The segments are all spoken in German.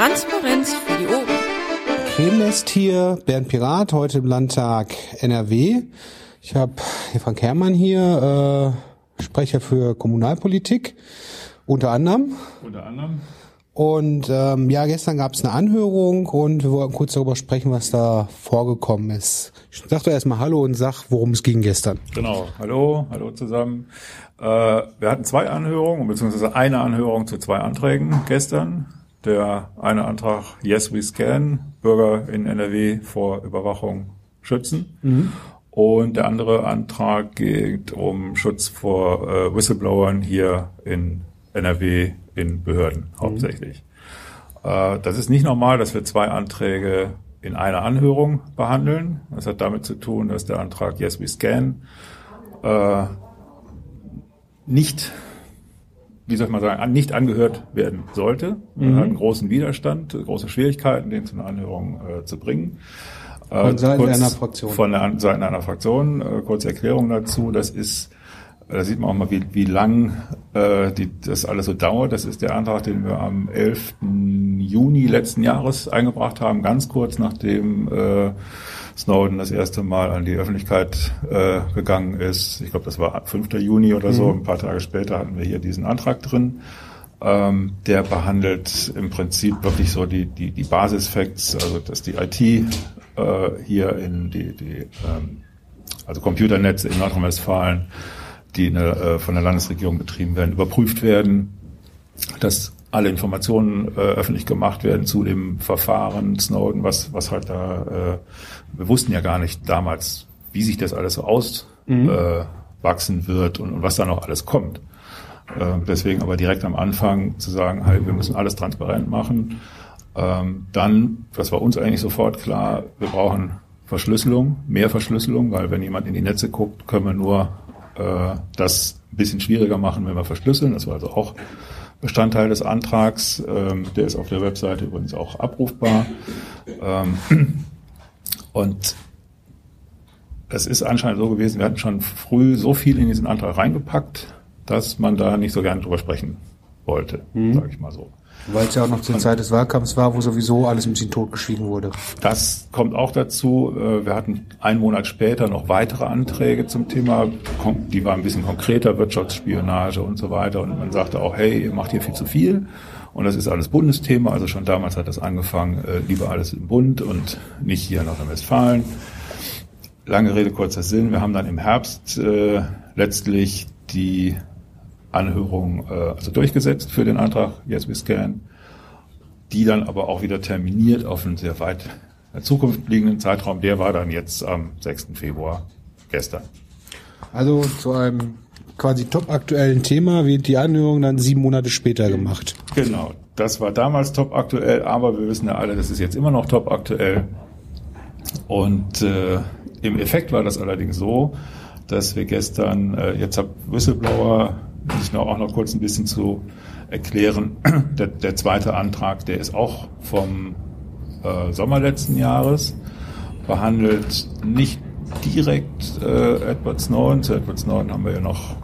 Transparenz für die Ohren. Krämnest hier, Bernd Pirat, heute im Landtag NRW. Ich habe Frank Herrmann hier, äh, Sprecher für Kommunalpolitik, unter anderem. Unter anderem. Und ähm, ja, gestern gab es eine Anhörung und wir wollten kurz darüber sprechen, was da vorgekommen ist. Ich sag doch erstmal Hallo und sag, worum es ging gestern. Genau, hallo, hallo zusammen. Äh, wir hatten zwei Anhörungen, beziehungsweise eine Anhörung zu zwei Anträgen gestern. Der eine Antrag Yes We Scan, Bürger in NRW vor Überwachung schützen. Mhm. Und der andere Antrag geht um Schutz vor äh, Whistleblowern hier in NRW in Behörden mhm. hauptsächlich. Äh, das ist nicht normal, dass wir zwei Anträge in einer Anhörung behandeln. Das hat damit zu tun, dass der Antrag Yes We Scan äh, nicht, wie soll ich mal sagen, nicht angehört werden sollte. Mhm. Er hat einen großen Widerstand, große Schwierigkeiten, den zu einer Anhörung äh, zu bringen. Äh, von Seiten einer Fraktion. Von der Seiten einer Fraktion. Äh, kurze Erklärung dazu. Das ist da sieht man auch mal, wie, wie lang äh, die, das alles so dauert. Das ist der Antrag, den wir am 11. Juni letzten Jahres eingebracht haben, ganz kurz nachdem äh, Snowden das erste Mal an die Öffentlichkeit äh, gegangen ist. Ich glaube, das war 5. Juni oder so. Mhm. Ein paar Tage später hatten wir hier diesen Antrag drin. Ähm, der behandelt im Prinzip wirklich so die, die, die Basisfacts, also dass die IT äh, hier in die, die ähm, also Computernetze in Nordrhein-Westfalen die in der, äh, von der Landesregierung betrieben werden, überprüft werden, dass alle Informationen äh, öffentlich gemacht werden zu dem Verfahren Snowden, was, was halt da, äh, wir wussten ja gar nicht damals, wie sich das alles so auswachsen mhm. äh, wird und, und was da noch alles kommt. Äh, deswegen aber direkt am Anfang zu sagen, halt, wir müssen alles transparent machen. Ähm, dann, das war uns eigentlich sofort klar, wir brauchen Verschlüsselung, mehr Verschlüsselung, weil wenn jemand in die Netze guckt, können wir nur äh, das ein bisschen schwieriger machen, wenn wir verschlüsseln. Das war also auch Bestandteil des Antrags. Ähm, der ist auf der Webseite übrigens auch abrufbar. Ähm, und es ist anscheinend so gewesen, wir hatten schon früh so viel in diesen Antrag reingepackt, dass man da nicht so gerne drüber sprechen wollte, mhm. sage ich mal so. Weil es ja auch noch zur Zeit des Wahlkampfs war, wo sowieso alles ein bisschen totgeschwiegen wurde. Das kommt auch dazu. Äh, wir hatten einen Monat später noch weitere Anträge zum Thema, die waren ein bisschen konkreter, Wirtschaftsspionage und so weiter. Und man sagte auch, hey, ihr macht hier viel zu viel. Und das ist alles Bundesthema. Also schon damals hat das angefangen, äh, lieber alles im Bund und nicht hier in Nordrhein-Westfalen. Lange Rede, kurzer Sinn. Wir haben dann im Herbst äh, letztlich die Anhörung äh, also durchgesetzt für den Antrag Yes We Scan, die dann aber auch wieder terminiert auf einen sehr weit in der Zukunft liegenden Zeitraum. Der war dann jetzt am 6. Februar gestern. Also zu einem quasi top aktuellen Thema wird die Anhörung dann sieben Monate später gemacht. Genau, das war damals top aktuell, aber wir wissen ja alle, das ist jetzt immer noch top aktuell. Und äh, im Effekt war das allerdings so, dass wir gestern, äh, jetzt habe Whistleblower ich noch auch noch kurz ein bisschen zu erklären. Der, der zweite Antrag, der ist auch vom äh, Sommer letzten Jahres, behandelt nicht direkt äh, Edward Snowden. Zu Edward Snowden haben wir ja noch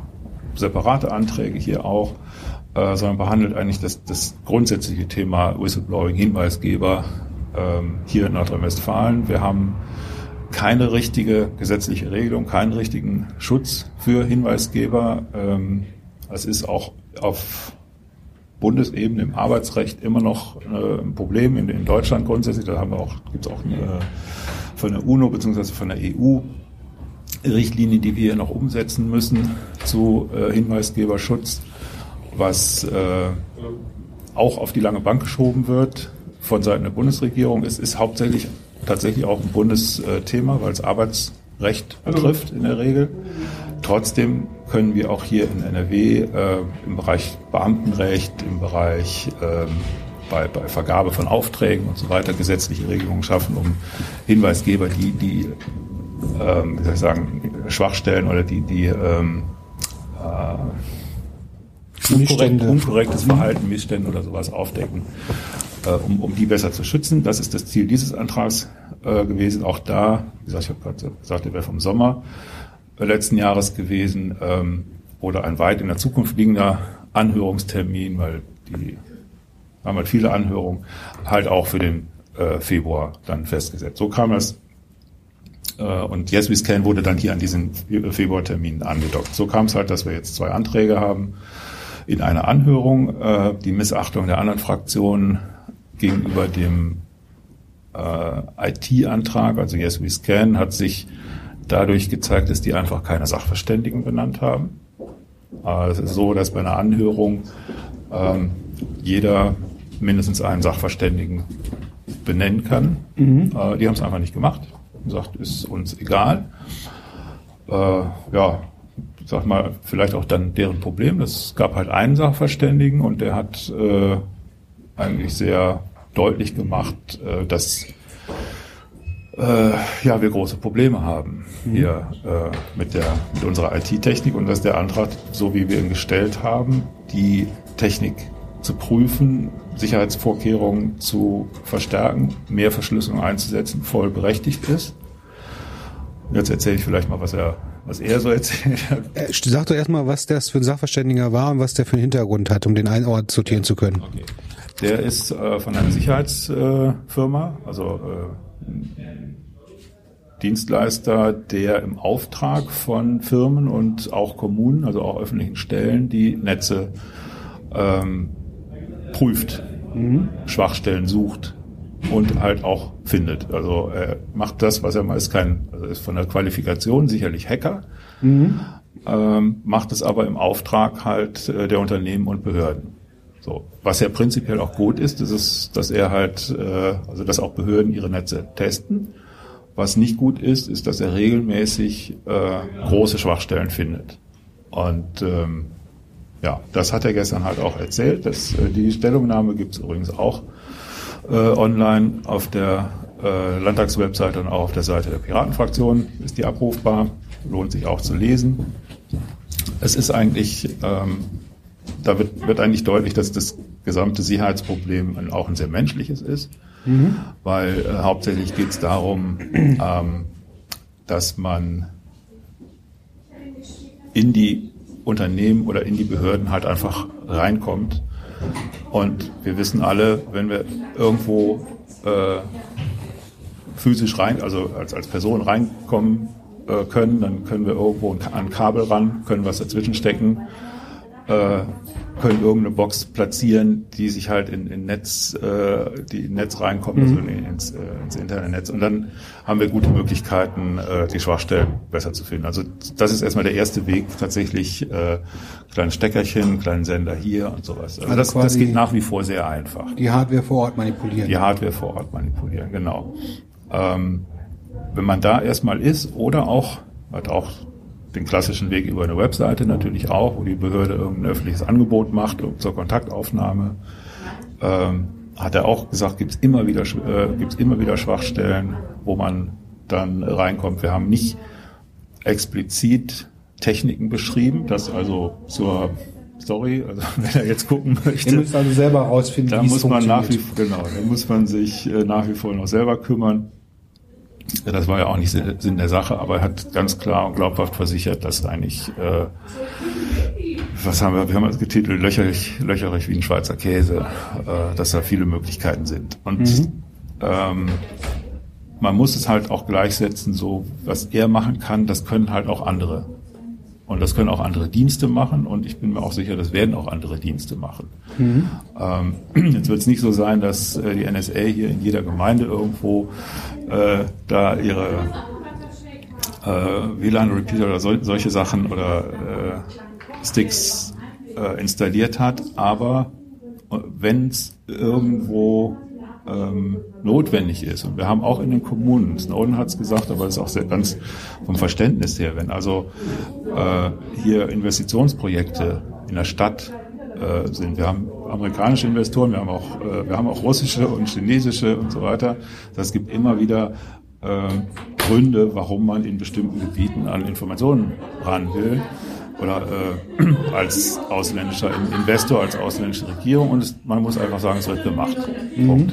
separate Anträge hier auch, äh, sondern behandelt eigentlich das, das grundsätzliche Thema Whistleblowing, Hinweisgeber ähm, hier in Nordrhein-Westfalen. Wir haben keine richtige gesetzliche Regelung, keinen richtigen Schutz für Hinweisgeber. Ähm, es ist auch auf Bundesebene im Arbeitsrecht immer noch äh, ein Problem in, in Deutschland grundsätzlich. Da haben wir auch, gibt es auch eine, von der UNO bzw. von der EU Richtlinie, die wir noch umsetzen müssen zu äh, Hinweisgeberschutz, was äh, auch auf die lange Bank geschoben wird von Seiten der Bundesregierung. Es ist hauptsächlich tatsächlich auch ein Bundesthema, weil es Arbeitsrecht betrifft in der Regel. Trotzdem können wir auch hier in NRW äh, im Bereich Beamtenrecht, im Bereich ähm, bei, bei Vergabe von Aufträgen und so weiter gesetzliche Regelungen schaffen, um Hinweisgeber, die, die ähm, wie soll ich sagen, Schwachstellen oder die, die ähm, äh, unkorrekt, unkorrektes Verhalten, Missstände oder sowas aufdecken, äh, um, um die besser zu schützen. Das ist das Ziel dieses Antrags äh, gewesen. Auch da, wie gesagt, ich habe gerade gesagt, der wäre vom Sommer letzten Jahres gewesen ähm, oder ein weit in der Zukunft liegender Anhörungstermin, weil die haben halt viele Anhörungen, halt auch für den äh, Februar dann festgesetzt. So kam das. Äh, und Yes We Scan wurde dann hier an diesen Februartermin angedockt. So kam es halt, dass wir jetzt zwei Anträge haben in einer Anhörung. Äh, die Missachtung der anderen Fraktionen gegenüber dem äh, IT-Antrag, also Yes We Scan, hat sich dadurch gezeigt, dass die einfach keine Sachverständigen benannt haben. Äh, es ist so, dass bei einer Anhörung ähm, jeder mindestens einen Sachverständigen benennen kann. Mhm. Äh, die haben es einfach nicht gemacht. Sagt, ist uns egal. Äh, ja, sag mal, vielleicht auch dann deren Problem. Es gab halt einen Sachverständigen und der hat äh, eigentlich sehr deutlich gemacht, äh, dass äh, ja, wir große Probleme haben mhm. hier äh, mit, der, mit unserer IT-Technik und dass der Antrag, so wie wir ihn gestellt haben, die Technik zu prüfen, Sicherheitsvorkehrungen zu verstärken, mehr Verschlüsselung einzusetzen, voll berechtigt ist. Jetzt erzähle ich vielleicht mal, was er, was er so erzählt hat. Äh, sag doch erstmal, was das für ein Sachverständiger war und was der für einen Hintergrund hat, um den einen Ort sortieren zu können. Okay. Der ist äh, von einer Sicherheitsfirma, also äh, Dienstleister, der im Auftrag von Firmen und auch Kommunen, also auch öffentlichen Stellen, die Netze ähm, prüft, mhm. Schwachstellen sucht und halt auch findet. Also er macht das, was er mal ist, kein, also ist von der Qualifikation sicherlich Hacker, mhm. ähm, macht es aber im Auftrag halt äh, der Unternehmen und Behörden. So, was ja prinzipiell auch gut ist, ist es, dass er halt, äh, also dass auch Behörden ihre Netze testen. Was nicht gut ist, ist, dass er regelmäßig äh, große Schwachstellen findet. Und ähm, ja, das hat er gestern halt auch erzählt. Das, äh, die Stellungnahme gibt es übrigens auch äh, online auf der äh, Landtagswebseite und auch auf der Seite der Piratenfraktion ist die abrufbar. Lohnt sich auch zu lesen. Es ist eigentlich ähm, da wird, wird eigentlich deutlich, dass das gesamte Sicherheitsproblem auch ein sehr menschliches ist, mhm. weil äh, hauptsächlich geht es darum, ähm, dass man in die Unternehmen oder in die Behörden halt einfach reinkommt. Und wir wissen alle, wenn wir irgendwo äh, physisch rein, also als, als Person reinkommen äh, können, dann können wir irgendwo an ein Kabel ran, können was dazwischen stecken äh, können irgendeine Box platzieren, die sich halt in, in Netz, äh, die in Netz reinkommt, also mhm. also ins, äh, ins Internetnetz. Und dann haben wir gute Möglichkeiten, äh, die Schwachstellen besser zu finden. Also das ist erstmal der erste Weg, tatsächlich äh, kleine Steckerchen, kleinen Sender hier und sowas. Also, also das, das geht nach wie vor sehr einfach. Die Hardware vor Ort manipulieren. Die Hardware vor Ort manipulieren, genau. Ähm, wenn man da erstmal ist oder auch, hat auch den klassischen Weg über eine Webseite natürlich auch, wo die Behörde irgendein öffentliches Angebot macht zur Kontaktaufnahme. Ähm, hat er auch gesagt, gibt es immer wieder äh, gibt's immer wieder Schwachstellen, wo man dann reinkommt. Wir haben nicht explizit Techniken beschrieben, dass also zur Story, also wenn er jetzt gucken möchte. Ihr müsst also selber rausfinden, da muss man nach wie genau, da muss man sich äh, nach wie vor noch selber kümmern. Das war ja auch nicht Sinn der Sache, aber er hat ganz klar und glaubhaft versichert, dass eigentlich, äh, was haben wir, wir haben es getitelt, löcherig, löcherig wie ein Schweizer Käse, äh, dass da viele Möglichkeiten sind. Und mhm. ähm, man muss es halt auch gleichsetzen, so was er machen kann, das können halt auch andere. Und das können auch andere Dienste machen und ich bin mir auch sicher, das werden auch andere Dienste machen. Mhm. Ähm, jetzt wird es nicht so sein, dass äh, die NSA hier in jeder Gemeinde irgendwo äh, da ihre äh, WLAN-Repeater oder sol solche Sachen oder äh, Sticks äh, installiert hat, aber äh, wenn es irgendwo ähm, notwendig ist. Und wir haben auch in den Kommunen, Snowden hat es gesagt, aber es ist auch sehr ganz vom Verständnis her, wenn also äh, hier Investitionsprojekte in der Stadt äh, sind. Wir haben amerikanische Investoren, wir haben auch, äh, wir haben auch russische und chinesische und so weiter. Das gibt immer wieder äh, Gründe, warum man in bestimmten Gebieten an Informationen ran will oder äh, als ausländischer Investor, als ausländische Regierung und es, man muss einfach sagen, es wird gemacht. Mhm. Punkt.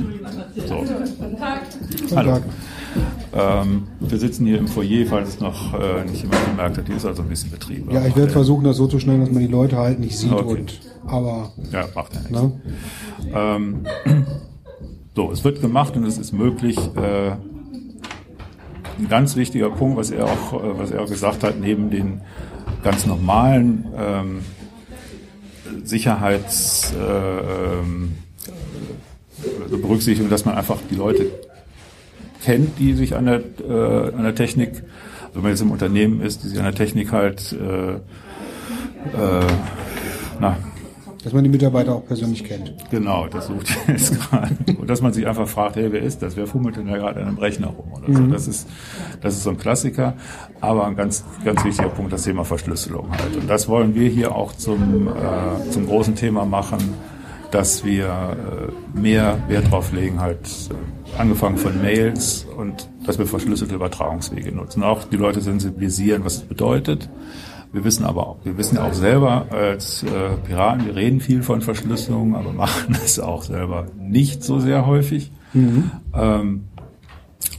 So. Hallo. Ähm, wir sitzen hier im Foyer, falls es noch äh, nicht jemand gemerkt hat. Hier ist also ein bisschen Betrieb. Ja, ich werde versuchen, das so zu schneiden, dass man die Leute halt nicht sieht okay. und aber. Ja, macht ja nichts. Ne? Ähm, so, es wird gemacht und es ist möglich. Äh, ein ganz wichtiger Punkt, was er auch, äh, was er auch gesagt hat, neben den ganz normalen ähm, Sicherheits äh, ähm, Berücksichtigung, dass man einfach die Leute kennt, die sich an der, äh, an der Technik, also wenn man jetzt im Unternehmen ist, die sich an der Technik halt äh, äh, na, dass man die Mitarbeiter auch persönlich kennt. Genau, das sucht jetzt gerade. Und dass man sich einfach fragt, hey, wer ist das? Wer fummelt denn da gerade an einem Rechner rum oder so? Mhm. Das ist, das ist so ein Klassiker. Aber ein ganz, ganz wichtiger Punkt, das Thema Verschlüsselung halt. Und das wollen wir hier auch zum, äh, zum großen Thema machen, dass wir äh, mehr Wert drauf legen, halt, äh, angefangen von Mails und dass wir verschlüsselte Übertragungswege nutzen. Auch die Leute sensibilisieren, was es bedeutet wir wissen aber auch, wir wissen auch selber als äh, Piraten, wir reden viel von Verschlüsselung, aber machen es auch selber nicht so sehr häufig. Mhm. Ähm,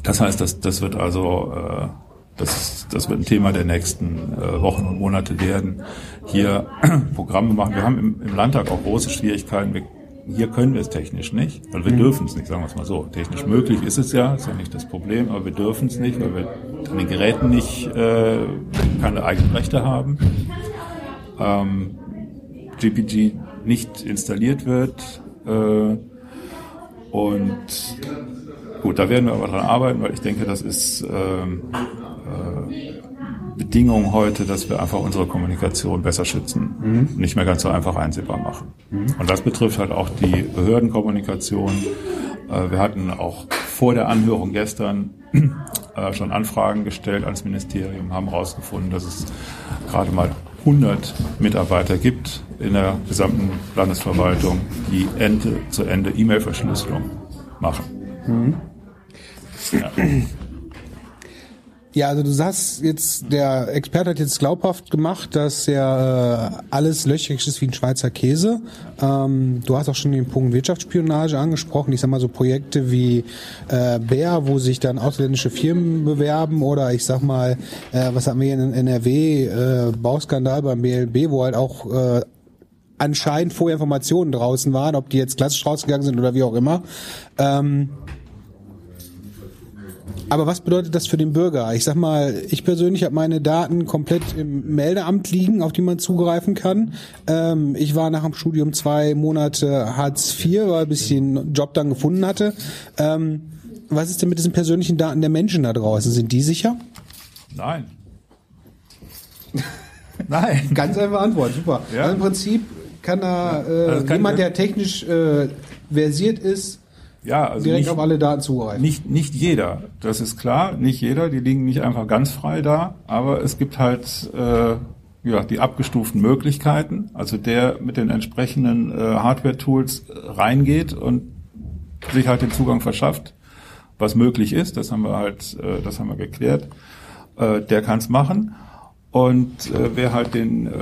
das heißt, das, das wird also äh, das, das wird ein Thema der nächsten äh, Wochen und Monate werden. Hier Programme machen. Wir haben im, im Landtag auch große Schwierigkeiten. Wir hier können wir es technisch nicht, weil wir mhm. dürfen es nicht, sagen wir es mal so. Technisch möglich ist es ja, ist ja nicht das Problem, aber wir dürfen es nicht, weil wir an den Geräten nicht äh, keine eigenen Rechte haben. Ähm, GPG nicht installiert wird äh, und gut, da werden wir aber dran arbeiten, weil ich denke, das ist ähm, äh, Bedingung heute, dass wir einfach unsere Kommunikation besser schützen, mhm. nicht mehr ganz so einfach einsehbar machen. Mhm. Und das betrifft halt auch die Behördenkommunikation. Äh, wir hatten auch vor der Anhörung gestern äh, schon Anfragen gestellt ans Ministerium, haben herausgefunden, dass es gerade mal 100 Mitarbeiter gibt in der gesamten Landesverwaltung, die Ende zu Ende E-Mail-Verschlüsselung machen. Mhm. Ja. Ja, also du sagst jetzt, der Experte hat jetzt glaubhaft gemacht, dass ja äh, alles löchrig ist wie ein Schweizer Käse. Ähm, du hast auch schon den Punkt Wirtschaftsspionage angesprochen. Ich sag mal so Projekte wie äh, Bär, wo sich dann ausländische Firmen bewerben oder ich sag mal, äh, was hatten wir hier in NRW, äh, Bauskandal beim BLB, wo halt auch äh, anscheinend vorher Informationen draußen waren, ob die jetzt klassisch rausgegangen sind oder wie auch immer. Ähm, aber was bedeutet das für den Bürger? Ich sag mal, ich persönlich habe meine Daten komplett im Meldeamt liegen, auf die man zugreifen kann. Ähm, ich war nach dem Studium zwei Monate Hartz IV, weil bis ich den Job dann gefunden hatte. Ähm, was ist denn mit diesen persönlichen Daten der Menschen da draußen? Sind die sicher? Nein. Nein. Ganz einfach Antwort, super. Ja. Also im Prinzip kann da äh, also kann jemand, der technisch äh, versiert ist, ja, also direkt nicht, auf alle Daten zugreifen. Nicht, nicht jeder, das ist klar, nicht jeder, die liegen nicht einfach ganz frei da, aber es gibt halt äh, ja, die abgestuften Möglichkeiten, also der mit den entsprechenden äh, Hardware-Tools reingeht und sich halt den Zugang verschafft, was möglich ist, das haben wir halt, äh, das haben wir geklärt, äh, der kann es machen. Und äh, wer halt den, äh,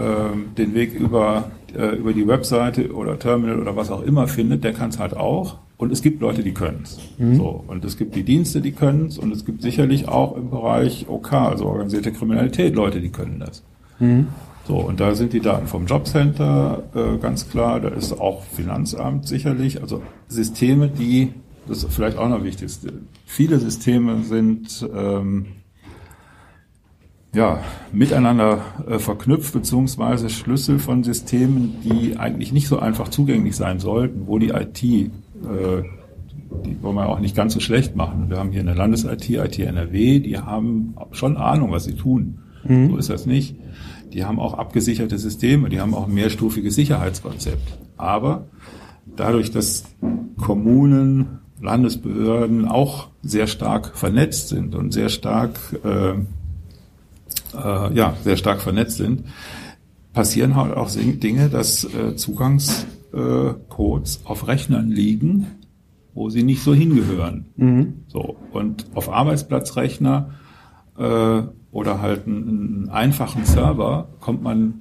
den Weg über, äh, über die Webseite oder Terminal oder was auch immer findet, der kann es halt auch. Und es gibt Leute, die können es. Mhm. So, und es gibt die Dienste, die können es. Und es gibt sicherlich auch im Bereich OK, also organisierte Kriminalität, Leute, die können das. Mhm. So, und da sind die Daten vom Jobcenter äh, ganz klar. Da ist auch Finanzamt sicherlich. Also Systeme, die, das ist vielleicht auch noch wichtig, viele Systeme sind ähm, ja, miteinander äh, verknüpft, beziehungsweise Schlüssel von Systemen, die eigentlich nicht so einfach zugänglich sein sollten, wo die IT die wollen wir auch nicht ganz so schlecht machen. Wir haben hier eine Landes-IT, IT NRW, die haben schon Ahnung, was sie tun. Mhm. So ist das nicht. Die haben auch abgesicherte Systeme, die haben auch ein mehrstufiges Sicherheitskonzept. Aber dadurch, dass Kommunen, Landesbehörden auch sehr stark vernetzt sind und sehr stark, äh, äh, ja, sehr stark vernetzt sind, passieren halt auch Dinge, dass äh, Zugangs äh, Codes auf Rechnern liegen, wo sie nicht so hingehören. Mhm. So und auf Arbeitsplatzrechner äh, oder halt einen, einen, einfachen Server kommt man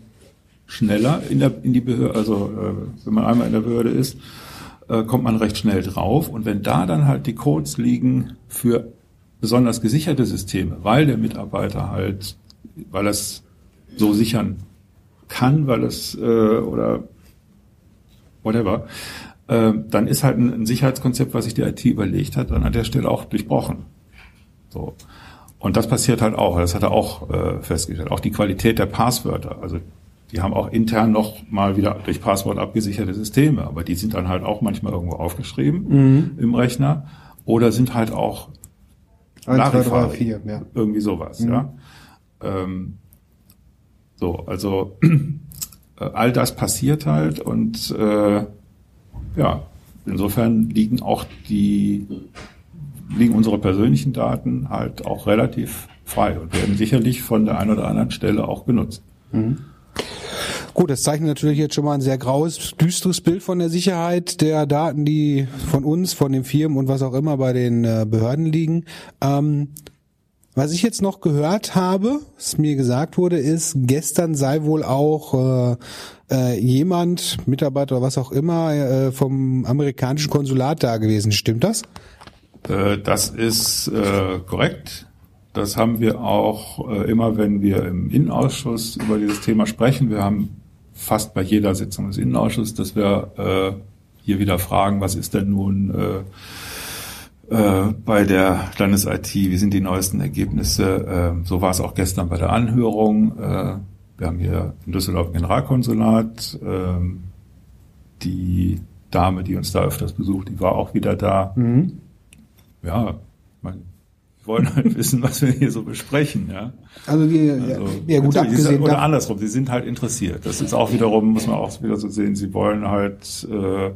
schneller in der in die Behörde, also äh, wenn man einmal in der Behörde ist, äh, kommt man recht schnell drauf. Und wenn da dann halt die Codes liegen für besonders gesicherte Systeme, weil der Mitarbeiter halt, weil es so sichern kann, weil es äh, oder whatever, äh, dann ist halt ein, ein Sicherheitskonzept, was sich die IT überlegt hat, dann an der Stelle auch durchbrochen. So. Und das passiert halt auch, das hat er auch äh, festgestellt. Auch die Qualität der Passwörter. Also die haben auch intern noch mal wieder durch Passwort abgesicherte Systeme, aber die sind dann halt auch manchmal irgendwo aufgeschrieben mhm. im Rechner oder sind halt auch 1, 2, 3, 4, ja. irgendwie sowas, mhm. ja. Ähm, so, also all das passiert halt und äh, ja, insofern liegen auch die liegen unsere persönlichen Daten halt auch relativ frei und werden sicherlich von der einen oder anderen Stelle auch genutzt. Mhm. Gut, das zeichnet natürlich jetzt schon mal ein sehr graues, düsteres Bild von der Sicherheit der Daten, die von uns, von den Firmen und was auch immer bei den äh, Behörden liegen. Ähm, was ich jetzt noch gehört habe, was mir gesagt wurde, ist, gestern sei wohl auch äh, äh, jemand, Mitarbeiter oder was auch immer, äh, vom amerikanischen Konsulat da gewesen. Stimmt das? Äh, das ist äh, korrekt. Das haben wir auch äh, immer, wenn wir im Innenausschuss über dieses Thema sprechen. Wir haben fast bei jeder Sitzung des Innenausschusses, dass wir äh, hier wieder fragen, was ist denn nun äh, äh, bei der Landes-IT, wie sind die neuesten Ergebnisse? Äh, so war es auch gestern bei der Anhörung. Äh, wir haben hier in Düsseldorf ein Generalkonsulat. Äh, die Dame, die uns da öfters besucht, die war auch wieder da. Mhm. Ja, man wollen halt wissen, was wir hier so besprechen. Ja? Also, wir, also ja, gut abgesehen. Oder andersrum, sie sind halt interessiert. Das ist auch wiederum, muss man auch wieder so sehen, sie wollen halt äh,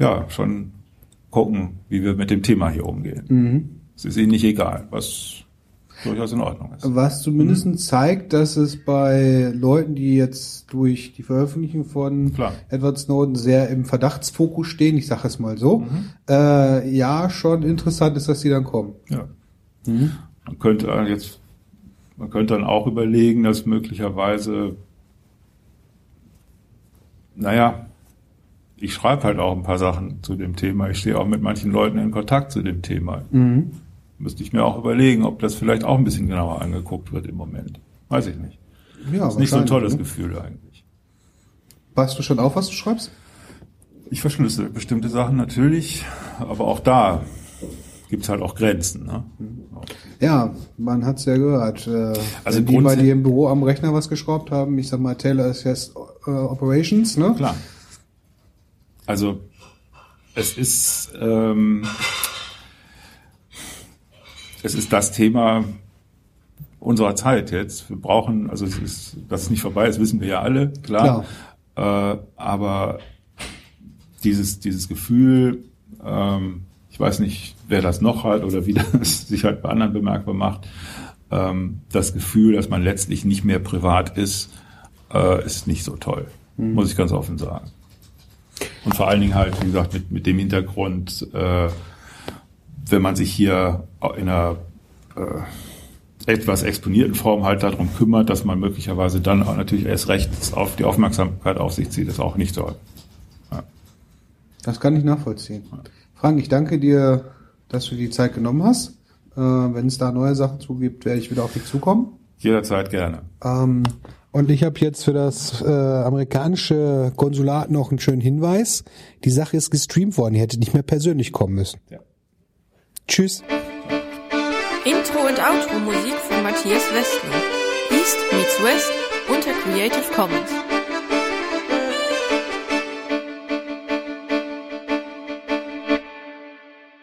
ja schon gucken, wie wir mit dem Thema hier umgehen. Mhm. Es ist ihnen nicht egal, was durchaus in Ordnung ist. Was zumindest mhm. zeigt, dass es bei Leuten, die jetzt durch die Veröffentlichung von Klar. Edward Snowden sehr im Verdachtsfokus stehen, ich sage es mal so, mhm. äh, ja schon interessant ist, dass sie dann kommen. Ja. Mhm. Man könnte jetzt, man könnte dann auch überlegen, dass möglicherweise, naja, ich schreibe halt auch ein paar Sachen zu dem Thema. Ich stehe auch mit manchen Leuten in Kontakt zu dem Thema. Mhm. Müsste ich mir auch überlegen, ob das vielleicht auch ein bisschen genauer angeguckt wird im Moment. Weiß ich nicht. Ja, ist nicht so ein tolles ne? Gefühl eigentlich. Weißt du schon auf, was du schreibst? Ich verschlüssel bestimmte Sachen natürlich, aber auch da gibt es halt auch Grenzen. Ne? Ja, man hat es ja gehört. Äh, also die bei dir im Büro am Rechner was geschraubt haben, ich sag mal Taylor ist jetzt äh, Operations, ne? Klar. Also es ist ähm, es ist das Thema unserer Zeit jetzt. Wir brauchen, also es ist, dass es nicht vorbei ist, wissen wir ja alle, klar. klar. Äh, aber dieses, dieses Gefühl, ähm, ich weiß nicht, wer das noch hat oder wie das sich halt bei anderen bemerkbar macht, ähm, das Gefühl, dass man letztlich nicht mehr privat ist, äh, ist nicht so toll, mhm. muss ich ganz offen sagen. Und vor allen Dingen halt, wie gesagt, mit, mit dem Hintergrund, äh, wenn man sich hier in einer äh, etwas exponierten Form halt darum kümmert, dass man möglicherweise dann auch natürlich erst recht auf die Aufmerksamkeit auf sich zieht, ist auch nicht toll. Ja. Das kann ich nachvollziehen. Frank, ich danke dir, dass du die Zeit genommen hast. Äh, Wenn es da neue Sachen zugibt, werde ich wieder auf dich zukommen. Jederzeit gerne. Ähm, und ich habe jetzt für das äh, amerikanische Konsulat noch einen schönen Hinweis. Die Sache ist gestreamt worden. Ihr hättet nicht mehr persönlich kommen müssen. Ja. Tschüss. Intro und Outro Musik von Matthias Westner. East meets West unter Creative Commons.